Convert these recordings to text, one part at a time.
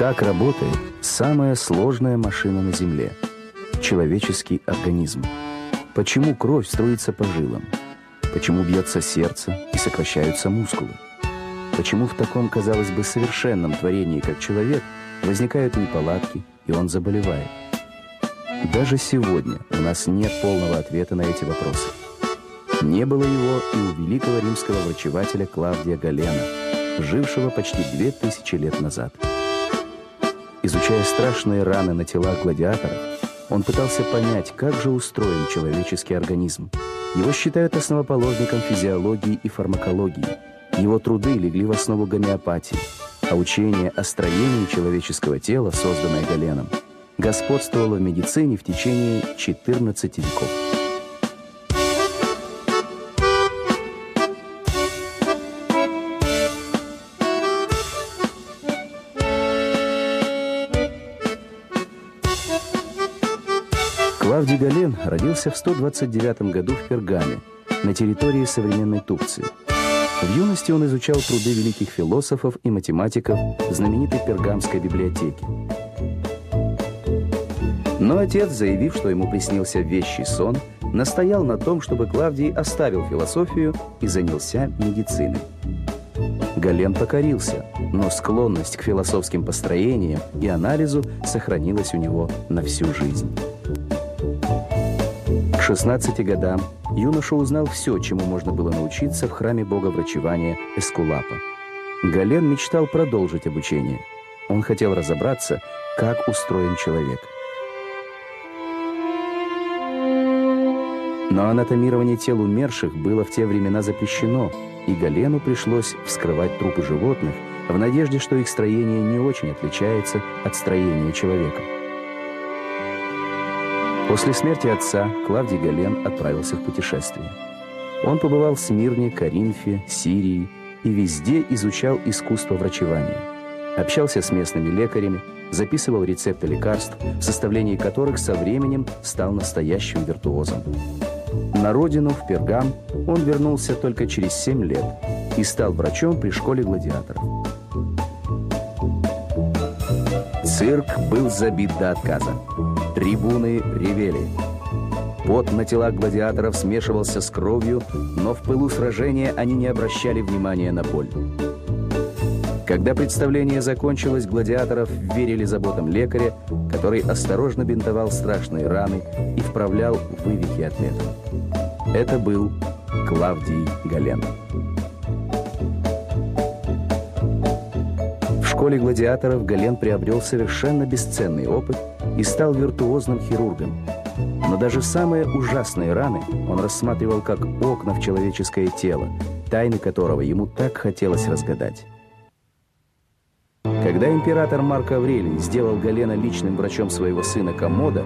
Как работает самая сложная машина на Земле – человеческий организм? Почему кровь струится по жилам? Почему бьется сердце и сокращаются мускулы? Почему в таком, казалось бы, совершенном творении, как человек, возникают неполадки, и он заболевает? Даже сегодня у нас нет полного ответа на эти вопросы. Не было его и у великого римского врачевателя Клавдия Галена, жившего почти две тысячи лет назад. Изучая страшные раны на телах гладиаторов, он пытался понять, как же устроен человеческий организм. Его считают основоположником физиологии и фармакологии. Его труды легли в основу гомеопатии, а учение о строении человеческого тела, созданное Галеном, господствовало в медицине в течение 14 веков. Клавдий Гален родился в 129 году в Пергаме, на территории современной Турции. В юности он изучал труды великих философов и математиков знаменитой Пергамской библиотеки. Но отец, заявив, что ему приснился вещий сон, настоял на том, чтобы Клавдий оставил философию и занялся медициной. Гален покорился, но склонность к философским построениям и анализу сохранилась у него на всю жизнь. К 16 годам юноша узнал все, чему можно было научиться в храме бога врачевания Эскулапа. Гален мечтал продолжить обучение. Он хотел разобраться, как устроен человек. Но анатомирование тел умерших было в те времена запрещено, и Галену пришлось вскрывать трупы животных в надежде, что их строение не очень отличается от строения человека. После смерти отца Клавдий Гален отправился в путешествие. Он побывал в Смирне, Коринфе, Сирии и везде изучал искусство врачевания. Общался с местными лекарями, записывал рецепты лекарств, в составлении которых со временем стал настоящим виртуозом. На родину, в Пергам, он вернулся только через 7 лет и стал врачом при школе гладиаторов. Цирк был забит до отказа. Трибуны ревели. Пот на телах гладиаторов смешивался с кровью, но в пылу сражения они не обращали внимания на боль. Когда представление закончилось, гладиаторов верили заботам лекаря, который осторожно бинтовал страшные раны и вправлял вывихи отметов. Это был Клавдий Гален. Школе гладиаторов Гален приобрел совершенно бесценный опыт – и стал виртуозным хирургом. Но даже самые ужасные раны он рассматривал как окна в человеческое тело, тайны которого ему так хотелось разгадать. Когда император Марк Аврелий сделал Галена личным врачом своего сына Комода,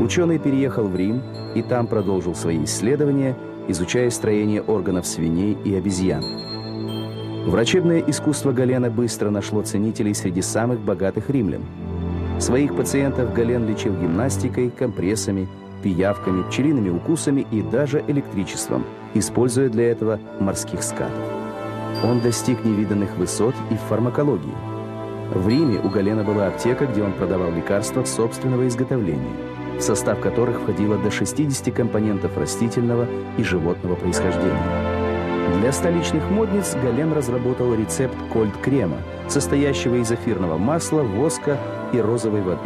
ученый переехал в Рим и там продолжил свои исследования, изучая строение органов свиней и обезьян. Врачебное искусство Галена быстро нашло ценителей среди самых богатых римлян – Своих пациентов Гален лечил гимнастикой, компрессами, пиявками, пчелиными укусами и даже электричеством, используя для этого морских скатов. Он достиг невиданных высот и в фармакологии. В Риме у Галена была аптека, где он продавал лекарства собственного изготовления, в состав которых входило до 60 компонентов растительного и животного происхождения. Для столичных модниц Гален разработал рецепт кольт-крема, состоящего из эфирного масла, воска и розовой воды.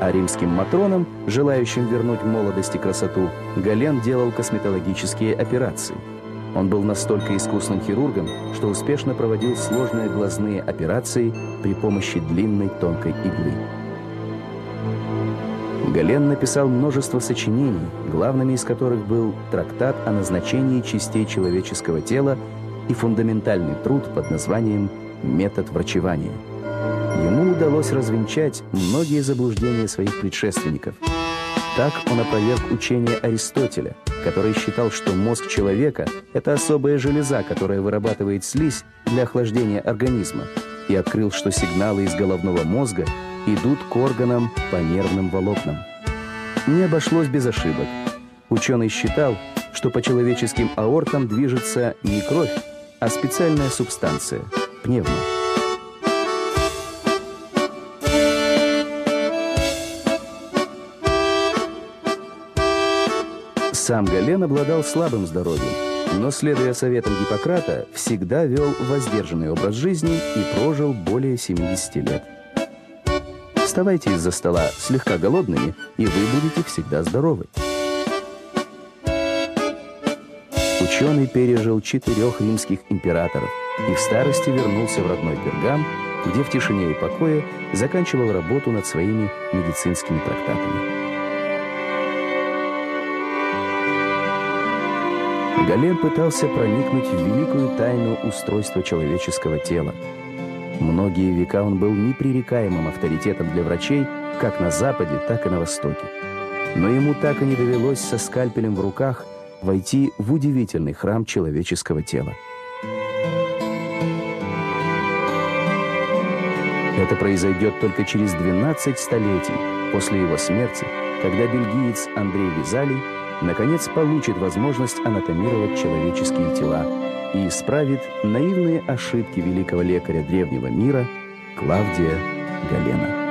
А римским матронам, желающим вернуть молодость и красоту, Гален делал косметологические операции. Он был настолько искусным хирургом, что успешно проводил сложные глазные операции при помощи длинной тонкой иглы. Гален написал множество сочинений, главными из которых был трактат о назначении частей человеческого тела и фундаментальный труд под названием «Метод врачевания». Ему удалось развенчать многие заблуждения своих предшественников. Так он опроверг учение Аристотеля, который считал, что мозг человека – это особая железа, которая вырабатывает слизь для охлаждения организма, и открыл, что сигналы из головного мозга – идут к органам по нервным волокнам. Не обошлось без ошибок. Ученый считал, что по человеческим аортам движется не кровь, а специальная субстанция – пневма. Сам Гален обладал слабым здоровьем, но, следуя советам Гиппократа, всегда вел воздержанный образ жизни и прожил более 70 лет. Вставайте из-за стола слегка голодными, и вы будете всегда здоровы. Ученый пережил четырех римских императоров и в старости вернулся в родной Пергам, где в тишине и покое заканчивал работу над своими медицинскими трактатами. Гален пытался проникнуть в великую тайну устройства человеческого тела. Многие века он был непререкаемым авторитетом для врачей как на Западе, так и на Востоке. Но ему так и не довелось со скальпелем в руках войти в удивительный храм человеческого тела. Это произойдет только через 12 столетий после его смерти, когда бельгиец Андрей Визалий наконец получит возможность анатомировать человеческие тела и исправит наивные ошибки великого лекаря древнего мира Клавдия Галена.